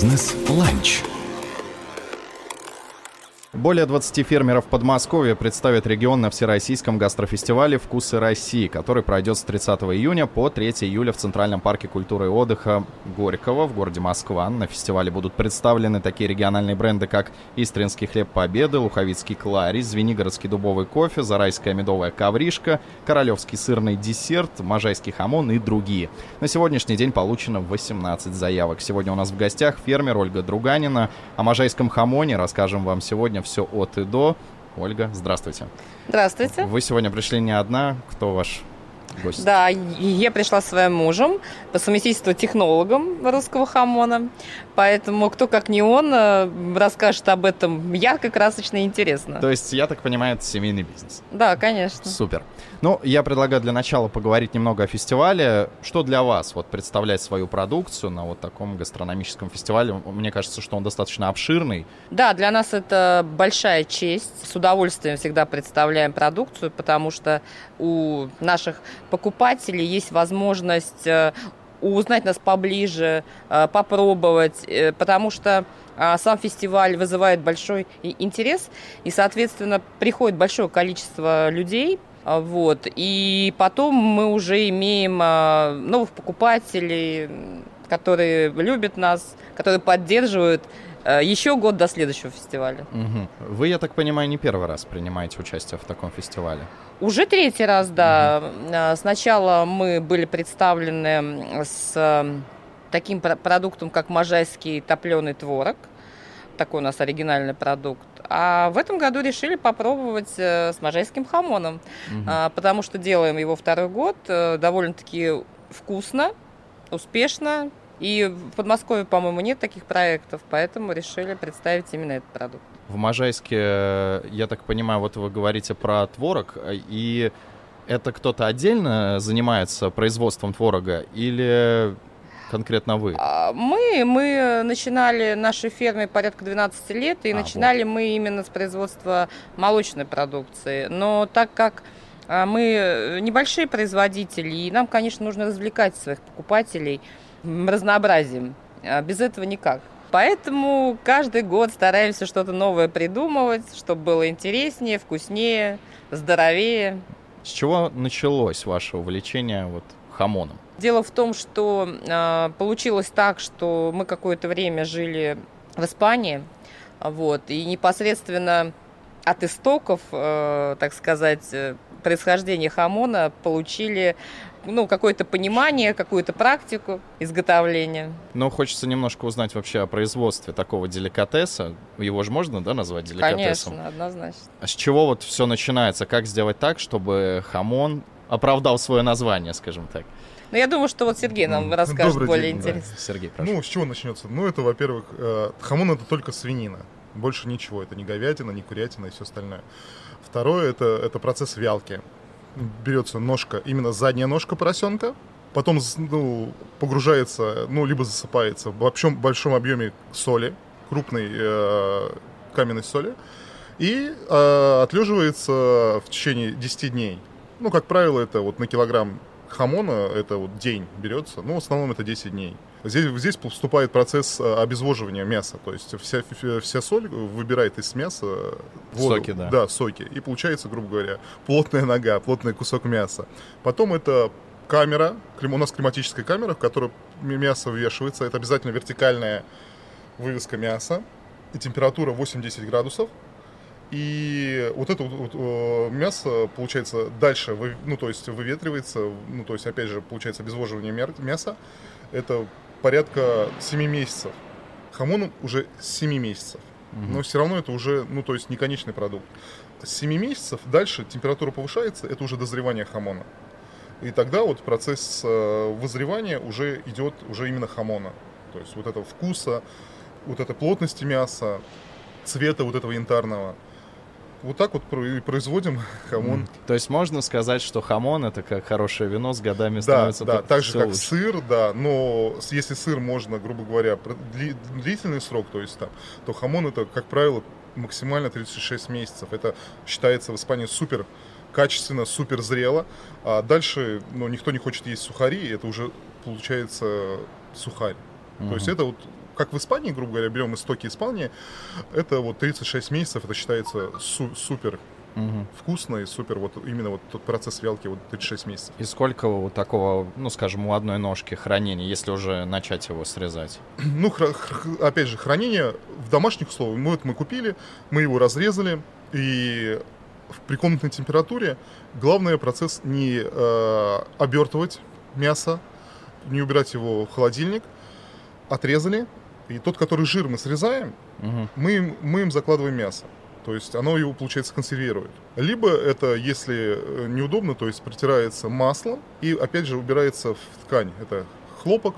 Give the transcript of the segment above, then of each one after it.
Бизнес-ланч. Более 20 фермеров Подмосковья представят регион на Всероссийском гастрофестивале «Вкусы России», который пройдет с 30 июня по 3 июля в Центральном парке культуры и отдыха Горького в городе Москва. На фестивале будут представлены такие региональные бренды, как Истринский хлеб Победы, Луховицкий кларис, Звенигородский дубовый кофе, Зарайская медовая коврижка, Королевский сырный десерт, Можайский хамон и другие. На сегодняшний день получено 18 заявок. Сегодня у нас в гостях фермер Ольга Друганина. О Можайском хамоне расскажем вам сегодня все от и до. Ольга, здравствуйте. Здравствуйте. Вы сегодня пришли не одна. Кто ваш гость? Да, я пришла с своим мужем по совместительству технологом русского хамона. Поэтому кто, как не он, э, расскажет об этом ярко, красочно и интересно. То есть, я так понимаю, это семейный бизнес? Да, конечно. Супер. Ну, я предлагаю для начала поговорить немного о фестивале. Что для вас вот представлять свою продукцию на вот таком гастрономическом фестивале? Мне кажется, что он достаточно обширный. Да, для нас это большая честь. С удовольствием всегда представляем продукцию, потому что у наших покупателей есть возможность э, узнать нас поближе, э, попробовать, э, потому что сам фестиваль вызывает большой интерес, и, соответственно, приходит большое количество людей, а, вот. И потом мы уже имеем а, новых покупателей, которые любят нас, которые поддерживают а, еще год до следующего фестиваля. Угу. Вы, я так понимаю, не первый раз принимаете участие в таком фестивале? Уже третий раз, да. Угу. Сначала мы были представлены с таким продуктом, как можайский топленый творог. Такой у нас оригинальный продукт. А в этом году решили попробовать э, с можайским хамоном, угу. потому что делаем его второй год, э, довольно-таки вкусно, успешно. И в Подмосковье, по-моему, нет таких проектов, поэтому решили представить именно этот продукт. В Можайске, я так понимаю, вот вы говорите про творог, и это кто-то отдельно занимается производством творога или конкретно вы? А, мы, мы начинали нашей ферме порядка 12 лет, и а, начинали вот. мы именно с производства молочной продукции. Но так как а, мы небольшие производители, и нам, конечно, нужно развлекать своих покупателей разнообразием. Без этого никак. Поэтому каждый год стараемся что-то новое придумывать, чтобы было интереснее, вкуснее, здоровее. С чего началось ваше увлечение вот хамоном? Дело в том, что э, получилось так, что мы какое-то время жили в Испании, вот, и непосредственно от истоков, э, так сказать, э, происхождения хамона получили ну, какое-то понимание, какую-то практику изготовления. Ну, хочется немножко узнать вообще о производстве такого деликатеса. Его же можно, да, назвать деликатесом? Конечно, однозначно. А с чего вот все начинается? Как сделать так, чтобы хамон оправдал свое название, скажем так? Но ну, я думаю, что вот Сергей нам расскажет Добрый более день, интересно. Да. Сергей, прошу. Ну, с чего начнется? Ну, это, во-первых, э, хамон это только свинина. Больше ничего. Это не говядина, не курятина и все остальное. Второе это, это процесс вялки. Берется ножка, именно задняя ножка поросенка, потом ну, погружается, ну, либо засыпается в большом, большом объеме соли, крупной э, каменной соли, и э, отлеживается в течение 10 дней. Ну, как правило, это вот на килограмм хамона это вот день берется, ну, в основном это 10 дней. Здесь, здесь вступает процесс э, обезвоживания мяса, то есть вся, вся соль выбирает из мяса воду. Соки, да. Да, соки. И получается, грубо говоря, плотная нога, плотный кусок мяса. Потом это камера, у нас климатическая камера, в которую мясо ввешивается. Это обязательно вертикальная вывеска мяса. И температура 8-10 градусов. И вот это вот, вот мясо, получается, дальше, вы, ну, то есть выветривается, ну, то есть, опять же, получается обезвоживание мяса. Это порядка 7 месяцев. Хамон уже 7 месяцев. Угу. Но все равно это уже, ну, то есть, не конечный продукт. С 7 месяцев дальше температура повышается, это уже дозревание хамона. И тогда вот процесс э, вызревания уже идет уже именно хамона. То есть вот этого вкуса, вот этой плотности мяса, цвета вот этого янтарного – вот так вот и производим хамон. Mm. То есть можно сказать, что хамон это как хорошее вино с годами становится Да, да, так же как лучше. сыр, да, но если сыр можно, грубо говоря, длительный срок, то есть там, то хамон это, как правило, максимально 36 месяцев. Это считается в Испании супер качественно, супер зрело. А дальше, ну, никто не хочет есть сухари, это уже получается сухарь. Mm-hmm. То есть это вот как в Испании, грубо говоря, берем истоки Испании, это вот 36 месяцев, это считается су- супер Мгм. вкусно и супер, вот именно вот тот процесс вялки вот 36 месяцев. И сколько у такого, ну, скажем, у одной ножки хранения, если уже начать его срезать? Ну, хра- хр- опять же, хранение в домашних условиях. Мы, вот мы купили, мы его разрезали, и при комнатной температуре главный процесс не э, обертывать мясо, не убирать его в холодильник, отрезали, и тот, который жир мы срезаем, Мгм. мы, мы им закладываем мясо. То есть оно его, получается, консервирует. Либо это, если э, неудобно, то есть протирается маслом и, опять же, убирается в ткань. Это хлопок,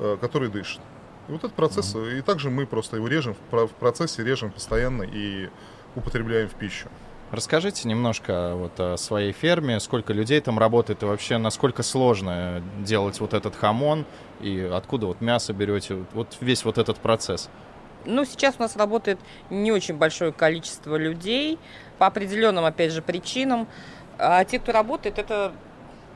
э, который дышит. И вот этот процесс, э, и также мы просто его режем, в процессе режем постоянно и употребляем в пищу. Расскажите немножко вот о своей ферме, сколько людей там работает и вообще насколько сложно делать вот этот хамон и откуда вот мясо берете, вот весь вот этот процесс. Ну, сейчас у нас работает не очень большое количество людей по определенным, опять же, причинам. А те, кто работает, это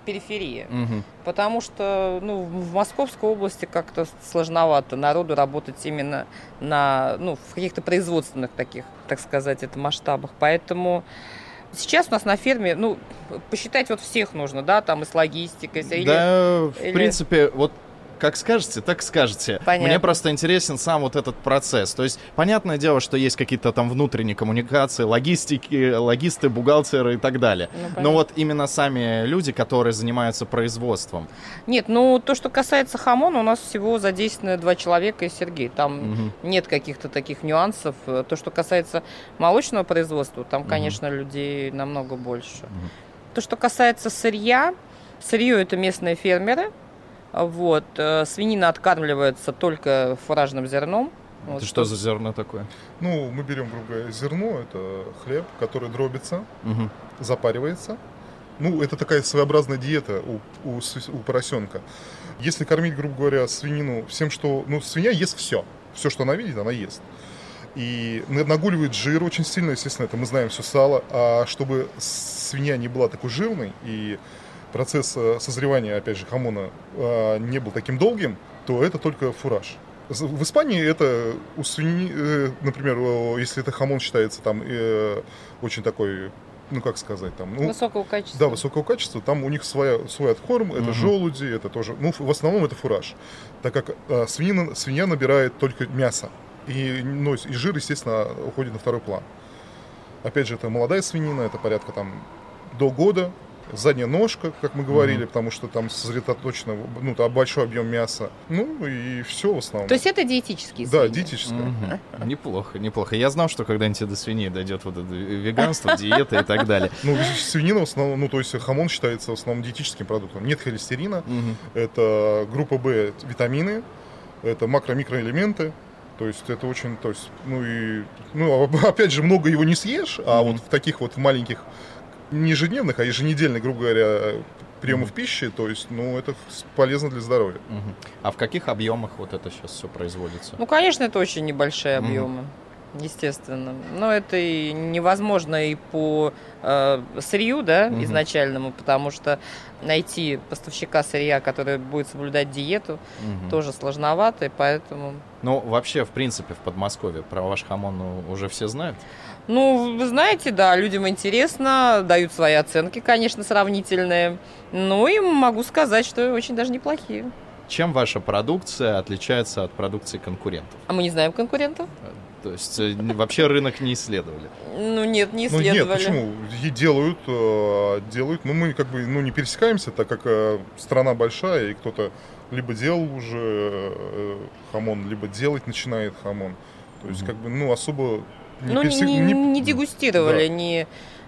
периферия. Мгм. Потому что ну, в Московской области как-то сложновато народу работать именно на, ну, в каких-то производственных таких, так сказать, это масштабах. Поэтому сейчас у нас на ферме, ну, посчитать вот всех нужно, да, там и с логистикой. или- Да, в или- принципе, вот как скажете, так скажете. Понятно. Мне просто интересен сам вот этот процесс. То есть, понятное дело, что есть какие-то там внутренние коммуникации, логистики, логисты, бухгалтеры и так далее. Ну, Но вот именно сами люди, которые занимаются производством. Нет, ну, то, что касается хамона, у нас всего задействованы два человека и Сергей. Там Мгм. нет каких-то таких нюансов. То, что касается молочного производства, там, конечно, людей намного больше. Мгм. То, что касается сырья, сырье это местные фермеры. Вот. э, Свинина откармливается только фуражным зерном. Вот. Это что за зерно такое? Ну, мы берем, грубо говоря, зерно, это хлеб, который дробится, Мгм. запаривается. Ну, это такая своеобразная диета у, у, у поросенка. Если кормить, грубо говоря, свинину всем, что... Ну, свинья ест все. Все, что она видит, она ест. И на- нагуливает жир очень сильно, естественно, это мы знаем все сало. А чтобы свинья не была такой жирной и процесс э, созревания, опять же, хамона э, не был таким долгим, то это только фураж. В Испании это у свиньи, э, например, если это хамон считается там очень такой, ну как сказать, там, ну, Высокого качества. да, высокого качества, там у них своя, свой откорм, это Мгм. желуди, это тоже, ну, в основном это фураж, так как э, свинина, свинья набирает только мясо, и, ну, и жир, естественно, уходит на второй план. Опять же, это молодая свинина, это порядка там до года, задняя ножка, как мы говорили, Мгм. потому что там сосредоточено, ну, там большой объем мяса, ну, и все в основном. То есть это диетические да, свиньи? диетическое. Мгм. Неплохо, неплохо. Я знал, что когда-нибудь до свиньи дойдет вот это веганство, диета и так далее. Ну, свинина в основном, ну, то есть хамон считается в основном диетическим продуктом. Нет холестерина, Мгм. это группа В витамины, это макро-микроэлементы. То есть это очень, то есть, ну и, ну, а- опять же, много его не съешь, а Мгм. вот в таких вот маленьких, не ежедневных, а еженедельных, грубо говоря, приемов Мгм. пищи, то есть, ну, это полезно для здоровья. Мгм. А в каких объемах вот это сейчас все производится? Ну, конечно, это очень небольшие объемы. Естественно. Но это и невозможно и по э, сырью, да, Мгм. изначальному, потому что найти поставщика сырья, который будет соблюдать диету, Мгм. тоже сложновато, и поэтому... Ну, вообще, в принципе, в Подмосковье про ваш хамон ну, уже все знают. Ну, вы знаете, да, людям интересно, дают свои оценки, конечно, сравнительные. Ну, и могу сказать, что очень даже неплохие. Чем ваша продукция отличается от продукции конкурентов? А мы не знаем конкурентов? То есть э, вообще рынок не исследовали. Ну, нет, не Ну, исследовали. нет, почему? И делают, э, делают, но мы как бы, ну, не пересекаемся, так как э, страна большая, и кто-то либо делал уже хамон, либо делать начинает хамон. То есть, Мгм. как бы, ну, особо Ну, не, не- не- не дегустировали, не...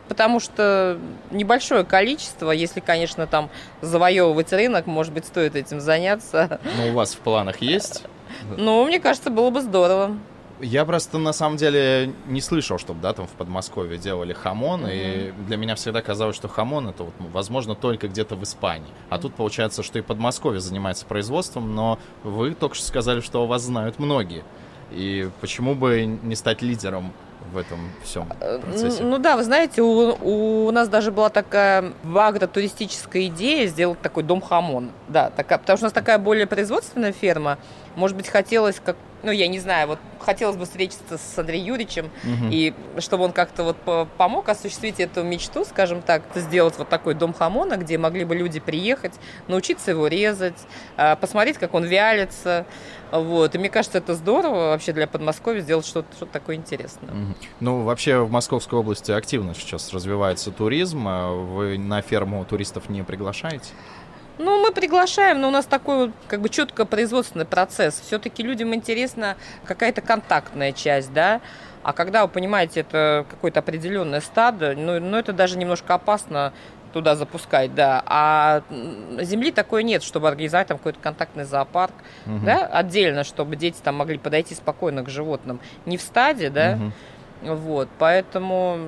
потому что небольшое количество, если, конечно, там завоевывать рынок, может быть, стоит этим заняться. Но у вас в планах есть? Ну, мне кажется, было бы здорово. Я просто на самом деле не слышал, чтобы да, там в Подмосковье делали хамон, и для меня всегда казалось, что хамон это вот, ну, возможно только где-то в Испании. А тут получается, что и Подмосковье занимается производством, но вы только что сказали, что о вас знают многие. И почему бы не стать лидером в этом всем Э, процессе? Ну да, вы знаете, у, у нас даже была такая агротуристическая идея сделать такой дом хамон. Да, такая, потому что у нас такая более производственная ферма. Может быть, хотелось как ну, я не знаю, вот хотелось бы встретиться с Андреем Юрьевичем, угу. и чтобы он как-то вот помог осуществить эту мечту, скажем так, сделать вот такой дом хамона, где могли бы люди приехать, научиться его резать, а, посмотреть, как он вялится, вот. И мне кажется, это здорово вообще для Подмосковья сделать что-то что такое интересное. Угу. Ну, вообще в Московской области активно сейчас развивается туризм. А вы на ферму туристов не приглашаете? Ну, мы приглашаем, но у нас такой вот как бы четко производственный процесс. Все-таки людям интересна какая-то контактная часть, да. А когда вы понимаете, это какое-то определенное стадо, ну, ну это даже немножко опасно туда запускать, да. А земли такой нет, чтобы организовать там какой-то контактный зоопарк, угу. да, отдельно, чтобы дети там могли подойти спокойно к животным. Не в стаде, да. Угу. Вот, поэтому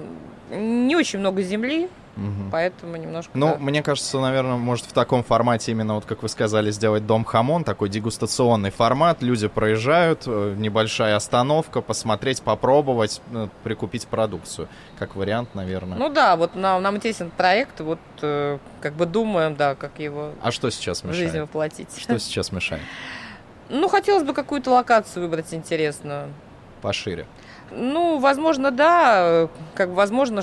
не очень много земли, Угу. Поэтому немножко... Ну, да. мне кажется, наверное, может в таком формате именно, вот как вы сказали, сделать дом хамон, такой дегустационный формат. Люди проезжают, э, небольшая остановка, посмотреть, попробовать, э, прикупить продукцию. Как вариант, наверное. Ну да, вот нам, нам интересен проект, вот э, как бы думаем, да, как его а что сейчас мешает? в жизнь воплотить. Что сейчас мешает? Ну, хотелось бы какую-то локацию выбрать интересную. Пошире. Ну, возможно, да. Как возможно,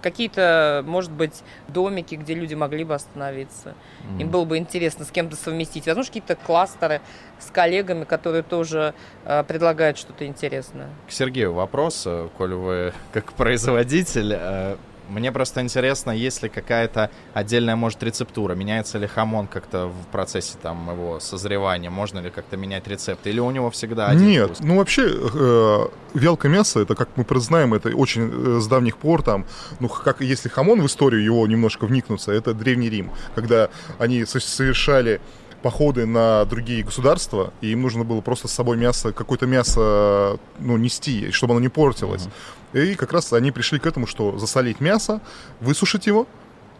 какие-то, может быть, домики, где люди могли бы остановиться. Mm. Им было бы интересно с кем-то совместить. Возможно, какие-то кластеры с коллегами, которые тоже э, предлагают что-то интересное. К Сергею вопрос, э, коль вы как производитель, э, мне просто интересно, есть ли какая-то отдельная, может, рецептура? Меняется ли хамон как-то в процессе там его созревания? Можно ли как-то менять рецепт? Или у него всегда один Нет, вкус? ну вообще э, вялка мяса, это, как мы знаем, это очень э, с давних пор там, ну, как если хамон в историю его немножко вникнуться, это Древний Рим, когда они совершали походы на другие государства, и им нужно было просто с собой мясо, какое-то мясо, ну, нести, чтобы оно не портилось. Mm-hmm. И как раз они пришли к этому, что засолить мясо, высушить его,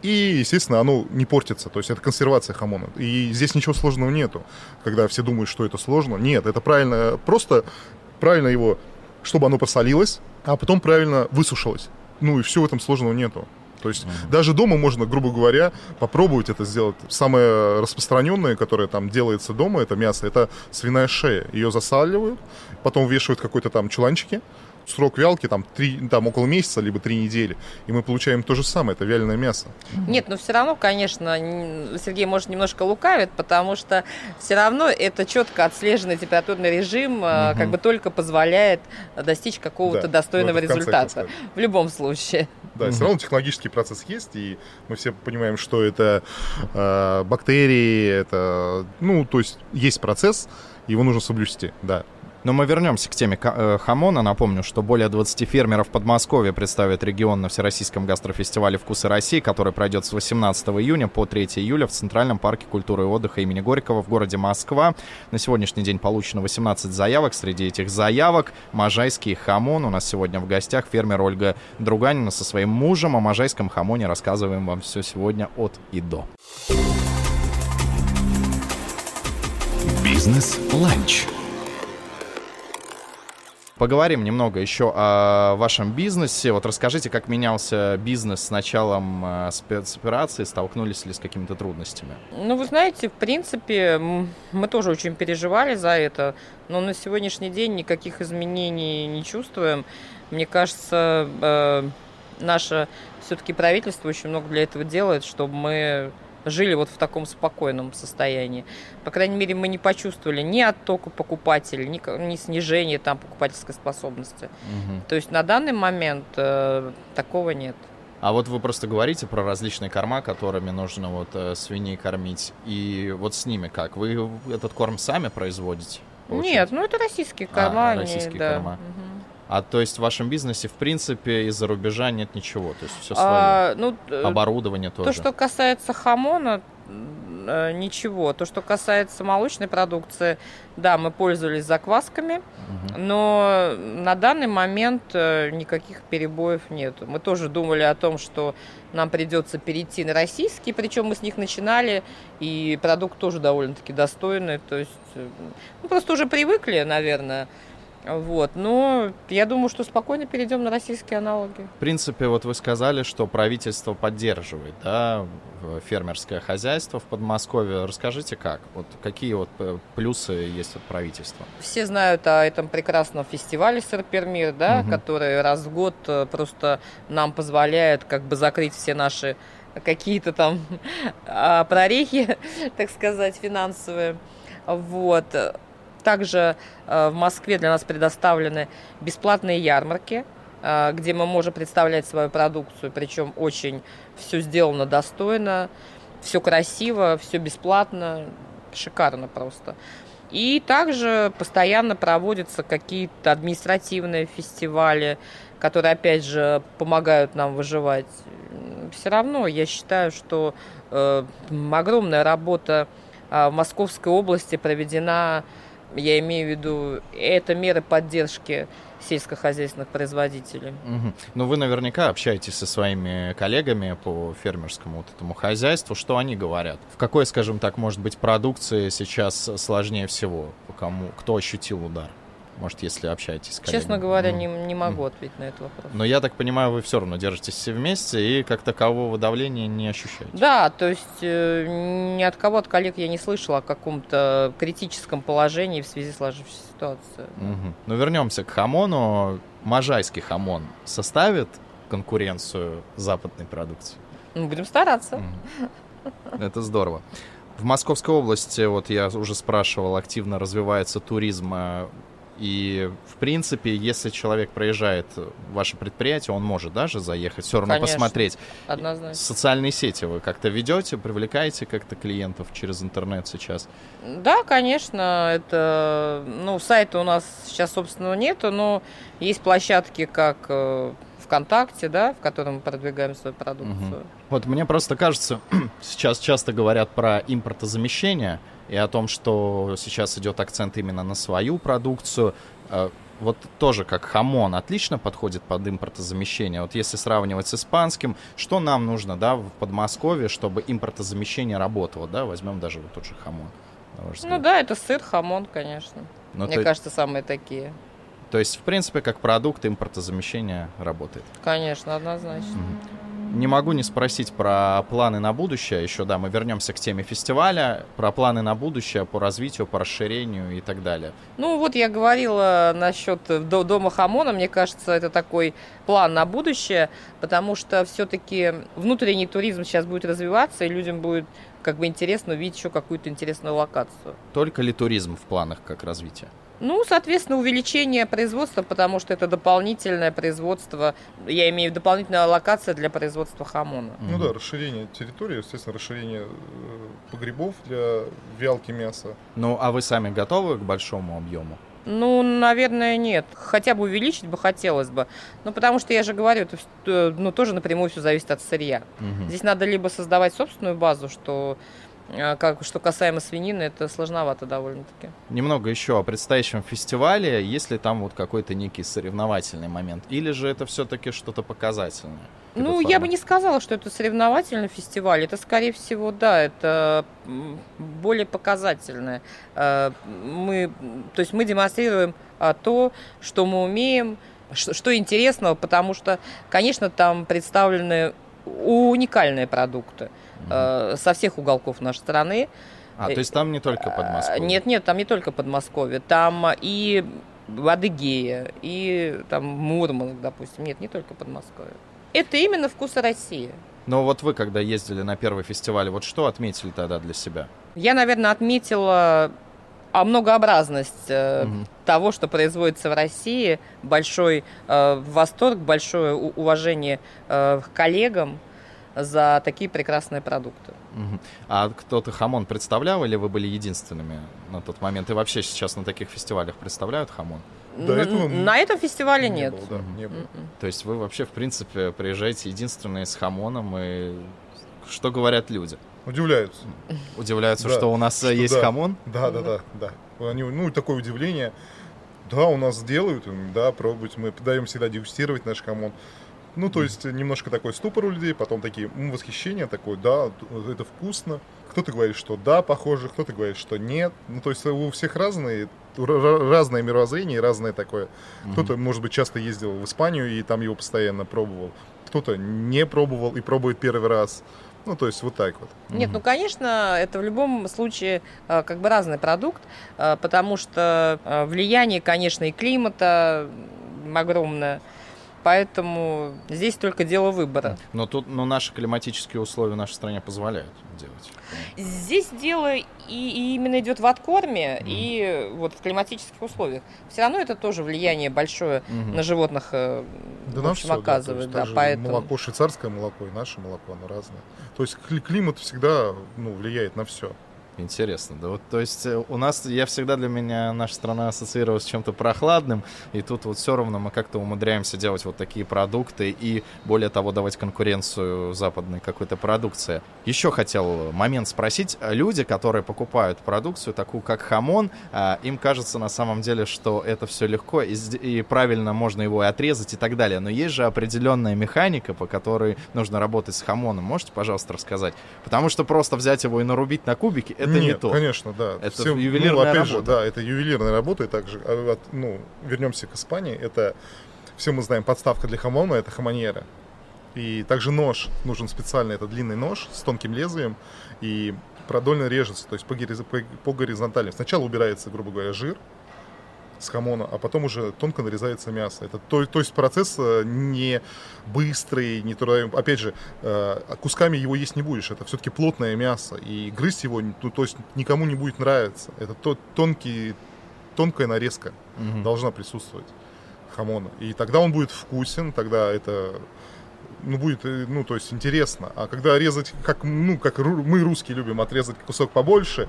и, естественно, оно не портится. То есть это консервация хамона. И здесь ничего сложного нету. Когда все думают, что это сложно. Нет, это правильно. Просто правильно его, чтобы оно посолилось, а потом правильно высушилось. Ну и все в этом сложного нету. То есть mm-hmm. даже дома можно, грубо говоря, попробовать это сделать. Самое распространенное, которое там делается дома, это мясо, это свиная шея. Ее засаливают, потом вешают какой-то там чуланчики, срок вялки там, 3, там около месяца, либо три недели, и мы получаем то же самое, это вяленое мясо. Нет, но все равно, конечно, Сергей может немножко лукавит, потому что все равно это четко отслеженный температурный режим угу. как бы только позволяет достичь какого-то да, достойного результата. В любом случае. Да, угу. все равно технологический процесс есть, и мы все понимаем, что это э, бактерии, это, ну, то есть есть процесс, его нужно соблюсти, да. Но мы вернемся к теме э, хамона. Напомню, что более 20 фермеров Подмосковья представят регион на Всероссийском гастрофестивале «Вкусы России», который пройдет с 18 июня по 3 июля в Центральном парке культуры и отдыха имени Горького в городе Москва. На сегодняшний день получено 18 заявок. Среди этих заявок Можайский хамон. У нас сегодня в гостях фермер Ольга Друганина со своим мужем. О можайском хамоне рассказываем вам все сегодня от и до. Бизнес-ланч. Поговорим немного еще о вашем бизнесе. Вот расскажите, как менялся бизнес с началом э, спецоперации, столкнулись ли с какими-то трудностями? Ну, вы знаете, в принципе, мы тоже очень переживали за это, но на сегодняшний день никаких изменений не чувствуем. Мне кажется, э, наше все-таки правительство очень много для этого делает, чтобы мы жили вот в таком спокойном состоянии. По крайней мере, мы не почувствовали ни оттока покупателей, ни, ни снижения там покупательской способности. Угу. То есть на данный момент э, такого нет. А вот вы просто говорите про различные корма, которыми нужно вот э, свиней кормить. И вот с ними как? Вы этот корм сами производите? Получается? Нет, ну это российские корма. А, российские да. корма. Угу. А то есть в вашем бизнесе, в принципе, из-за рубежа нет ничего, то есть все свое. А, ну, э, Оборудование тоже. То, что касается хамона, э, ничего. То, что касается молочной продукции, да, мы пользовались заквасками, угу. но на данный момент э, никаких перебоев нет. Мы тоже думали о том, что нам придется перейти на российский, причем мы с них начинали, и продукт тоже довольно-таки достойный. То есть, ну, просто уже привыкли, наверное. Вот. Но я думаю, что спокойно перейдем на российские аналоги. В принципе, вот вы сказали, что правительство поддерживает да, фермерское хозяйство в Подмосковье. Расскажите, как? Вот какие вот э, плюсы есть от правительства? Все знают о этом прекрасном фестивале Сырпермир, да, угу. который раз в год э, просто нам позволяет как бы закрыть все наши какие-то там а, прорехи, так сказать, финансовые. Вот. Также э, в Москве для нас предоставлены бесплатные ярмарки, э, где мы можем представлять свою продукцию, причем очень все сделано достойно, все красиво, все бесплатно, шикарно просто. И также постоянно проводятся какие-то административные фестивали, которые, опять же, помогают нам выживать. Все равно я считаю, что э, огромная работа э, в Московской области проведена я имею в виду, это меры поддержки сельскохозяйственных производителей. Угу. Ну, вы наверняка общаетесь со своими коллегами по фермерскому вот этому хозяйству. Что они говорят? В какой, скажем так, может быть, продукции сейчас сложнее всего? Кому, кто ощутил удар? Может, если общаетесь с коллегами. Честно говоря, ну, не, не могу ответить на этот вопрос. Но я так понимаю, вы все равно держитесь все вместе и как такового давления не ощущаете. Да, то есть э, ни от кого от коллег я не слышала о каком-то критическом положении в связи с сложившейся ситуацией. Угу. Ну, вернемся к хамону. Можайский хамон составит конкуренцию западной продукции? Ну, будем стараться. Угу. Это здорово. В Московской области, вот я уже спрашивал, активно развивается туризм э, и, в принципе, если человек проезжает ваше предприятие, он может даже заехать, все равно Конечно, посмотреть. Однозначно. Социальные сети вы как-то ведете, привлекаете как-то клиентов через интернет сейчас? Да, конечно. Это, ну, сайта у нас сейчас, собственно, нету, но есть площадки, как э, ВКонтакте, да, в котором мы продвигаем свою продукцию. Угу. Вот мне просто кажется, сейчас часто говорят про импортозамещение, и о том, что сейчас идет акцент именно на свою продукцию. Э, вот тоже как хамон отлично подходит под импортозамещение. Вот если сравнивать с испанским, что нам нужно, да, в Подмосковье, чтобы импортозамещение работало, да, возьмем даже вот тот же хамон. Ну да, это сыр, хамон, конечно. Но ну, Мне то... кажется, самые такие. То есть, в принципе, как продукт импортозамещения работает. Конечно, однозначно. Угу. Не могу не спросить про планы на будущее. Еще, да, мы вернемся к теме фестиваля. Про планы на будущее, по развитию, по расширению и так далее. Ну, вот я говорила насчет Дома Хамона. Мне кажется, это такой план на будущее, потому что все-таки внутренний туризм сейчас будет развиваться, и людям будет как бы интересно увидеть еще какую-то интересную локацию. Только ли туризм в планах как развитие? Ну, соответственно, увеличение производства, потому что это дополнительное производство, я имею в виду дополнительная локация для производства хамона. Ну да, расширение территории, естественно, расширение э, погребов для вялки мяса. Ну, а вы сами готовы к большому объему? Ну, наверное, нет. Хотя бы увеличить бы хотелось бы. Ну, потому что я же говорю, это э, ну, тоже напрямую все зависит от сырья. Угу. Здесь надо либо создавать собственную базу, что как, что касаемо свинины, это сложновато довольно-таки. Немного еще о предстоящем фестивале. Есть ли там вот какой-то некий соревновательный момент? Или же это все-таки что-то показательное? Ну, я бы не сказала, что это соревновательный фестиваль. Это, скорее всего, да, это более показательное. А, мы, то есть мы демонстрируем а, то, что мы умеем, что интересного, потому что, конечно, там представлены уникальные продукты э, со всех уголков нашей страны. А, то есть там не только Подмосковье? Нет, нет, там не только Подмосковье. Там и Адыгея, и там Мурманск, допустим. Нет, не только Подмосковье. Это именно вкусы России. Но вот вы, когда ездили на первый фестиваль, вот что отметили тогда для себя? Я, наверное, отметила а многообразность э, угу. того, что производится в России, большой э, восторг, большое уважение э, к коллегам, за такие прекрасные продукты. А кто-то хамон представлял или вы были единственными на тот момент? И вообще сейчас на таких фестивалях представляют хамон? До на, этого на этом фестивале не нет. Было, да, не было. То есть вы вообще, в принципе, приезжаете единственные с хамоном, и что говорят люди? Удивляются. Удивляются, да, что у нас что есть да. хамон? Да, да, да, да. Они, ну, такое удивление. Да, у нас делают, да, пробуйте. Мы даем всегда дегустировать наш хамон. Ну, то есть немножко такой ступор у людей, потом такие м, восхищение такое, да, это вкусно. кто-то говорит, что да, похоже, кто-то говорит, что нет. Ну, то есть у всех разные, разное мировоззрение, разное такое. Mm-hmm. Кто-то, может быть, часто ездил в Испанию и там его постоянно пробовал. Кто-то не пробовал и пробует первый раз. Ну, то есть вот так вот. Нет, ну, конечно, это в любом случае э, как бы разный продукт, э, потому что э, влияние, конечно, и климата огромное. Поэтому здесь только дело выбора. Но тут, но наши климатические условия в нашей стране позволяют делать. Здесь дело и, и именно идет в откорме mm. и вот в климатических условиях. Все равно это тоже влияние большое mm-hmm. на животных э, да в общем, все, оказывает. Да, да, поэтому... Молоко, швейцарское молоко и наше молоко, оно разное. То есть климат всегда ну, влияет на все. Интересно, да вот, то есть э, у нас, я всегда для меня, наша страна ассоциировалась с чем-то прохладным, и тут вот все равно мы как-то умудряемся делать вот такие продукты и, более того, давать конкуренцию западной какой-то продукции. Еще хотел момент спросить, люди, которые покупают продукцию, такую как хамон, а, им кажется на самом деле, что это все легко и, и правильно можно его и отрезать и так далее, но есть же определенная механика, по которой нужно работать с хамоном. Можете, пожалуйста, рассказать? Потому что просто взять его и нарубить на кубики, это Нет, не то. конечно, да. Это Все, ювелирная ну, опять работа. же, да, это ювелирная работа, и также, а, ну, вернемся к Испании, это, все мы знаем, подставка для хамона, это хамоньера. И также нож, нужен специальный, это длинный нож с тонким лезвием, и продольно режется, то есть по горизонтали. Сначала убирается, грубо говоря, жир, с хамона, а потом уже тонко нарезается мясо. Это то, то есть процесс э, не быстрый, не трудовой. Опять же, э, кусками его есть не будешь. Это все-таки плотное мясо, и грызть его, ну, то есть никому не будет нравиться. Это то, тонкий, тонкая нарезка угу. должна присутствовать хамона. И тогда он будет вкусен, тогда это ну, будет, э, ну, то есть интересно. А когда резать, как, ну, как мы, русские, любим отрезать кусок побольше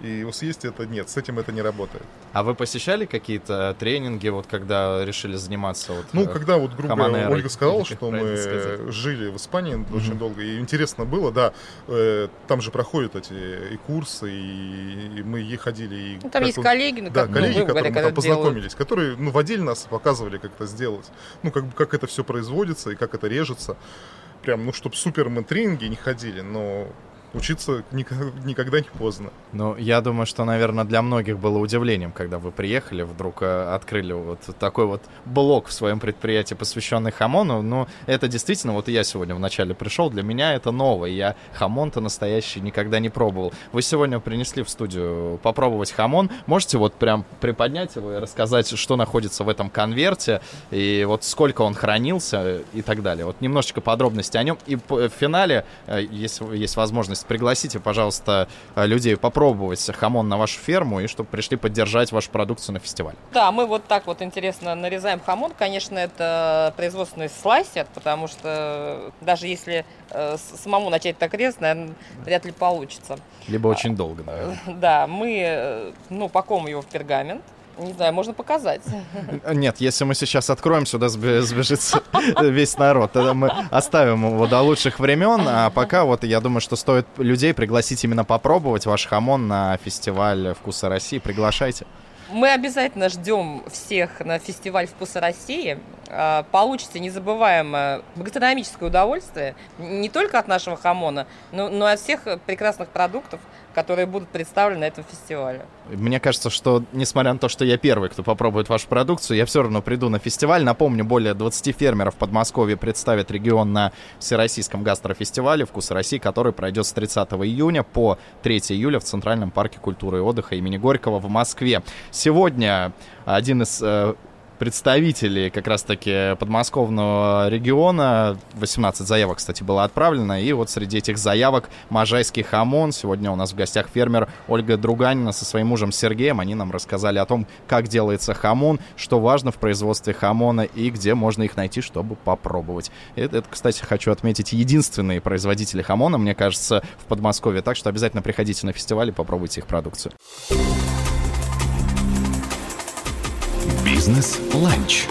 и его съесть, это нет, с этим это не работает. А вы посещали какие-то тренинги, вот когда решили заниматься? Вот, ну, э, когда вот, грубо говоря, Ольга сказала, что мы сказать. жили в Испании mm-hmm. очень долго, и интересно было, да, э, там же проходят эти и курсы, и, и мы ходили. И ну, там есть он, коллеги, ну, да, как, коллеги, ну, которые мы там познакомились, делают. которые, ну, водили нас, показывали, как это сделать, ну, как, как это все производится и как это режется учиться. Прям, ну, чтобы супер мы тренинги не ходили, но учиться никогда не поздно. Ну, я думаю, что, наверное, для многих было удивлением, когда вы приехали, вдруг э, открыли вот такой вот блок в своем предприятии, посвященный хамону. Но это действительно, вот я сегодня вначале пришел, для меня это новое. Я хамон-то настоящий никогда не пробовал. Вы сегодня принесли в студию попробовать хамон. Можете вот прям приподнять его и рассказать, что находится в этом конверте, и вот сколько он хранился и так далее. Вот немножечко подробностей о нем. И в финале, э, если есть возможность возможность, пригласите, пожалуйста, э, людей попробовать хамон на вашу ферму и чтобы пришли поддержать вашу продукцию на фестиваль. Да, мы вот так вот интересно нарезаем хамон. Конечно, это производственный слайсер, потому что даже если э, самому начать так резать, наверное, вряд ли получится. Либо очень долго, наверное. Да, мы э, ну, пакуем его в пергамент, не знаю, можно показать. Нет, если мы сейчас откроем, сюда сбежится весь народ. Тогда мы оставим его до лучших времен. А пока вот я думаю, что стоит людей пригласить именно попробовать ваш хамон на фестиваль «Вкуса России». Приглашайте. Мы обязательно ждем всех на фестиваль «Вкуса России». А, получите незабываемое гастрономическое удовольствие не только от нашего хамона, но, но и от всех прекрасных продуктов, которые будут представлены на этом фестивале. Мне кажется, что, несмотря на то, что я первый, кто попробует вашу продукцию, я все равно приду на фестиваль. Напомню, более 20 фермеров в Подмосковье представят регион на Всероссийском гастрофестивале «Вкус России», который пройдет с 30 июня по 3 июля в Центральном парке культуры и отдыха имени Горького в Москве. Сегодня один из представителей как раз-таки подмосковного региона. 18 заявок, кстати, было отправлено. И вот среди этих заявок Можайский хамон. Сегодня у нас в гостях фермер Ольга Друганина со своим мужем Сергеем. Они нам рассказали о том, как делается хамон, что важно в производстве хамона и где можно их найти, чтобы попробовать. Это, это кстати, хочу отметить, единственные производители хамона, мне кажется, в Подмосковье. Так что обязательно приходите на фестиваль и попробуйте их продукцию. Бизнес-ланч.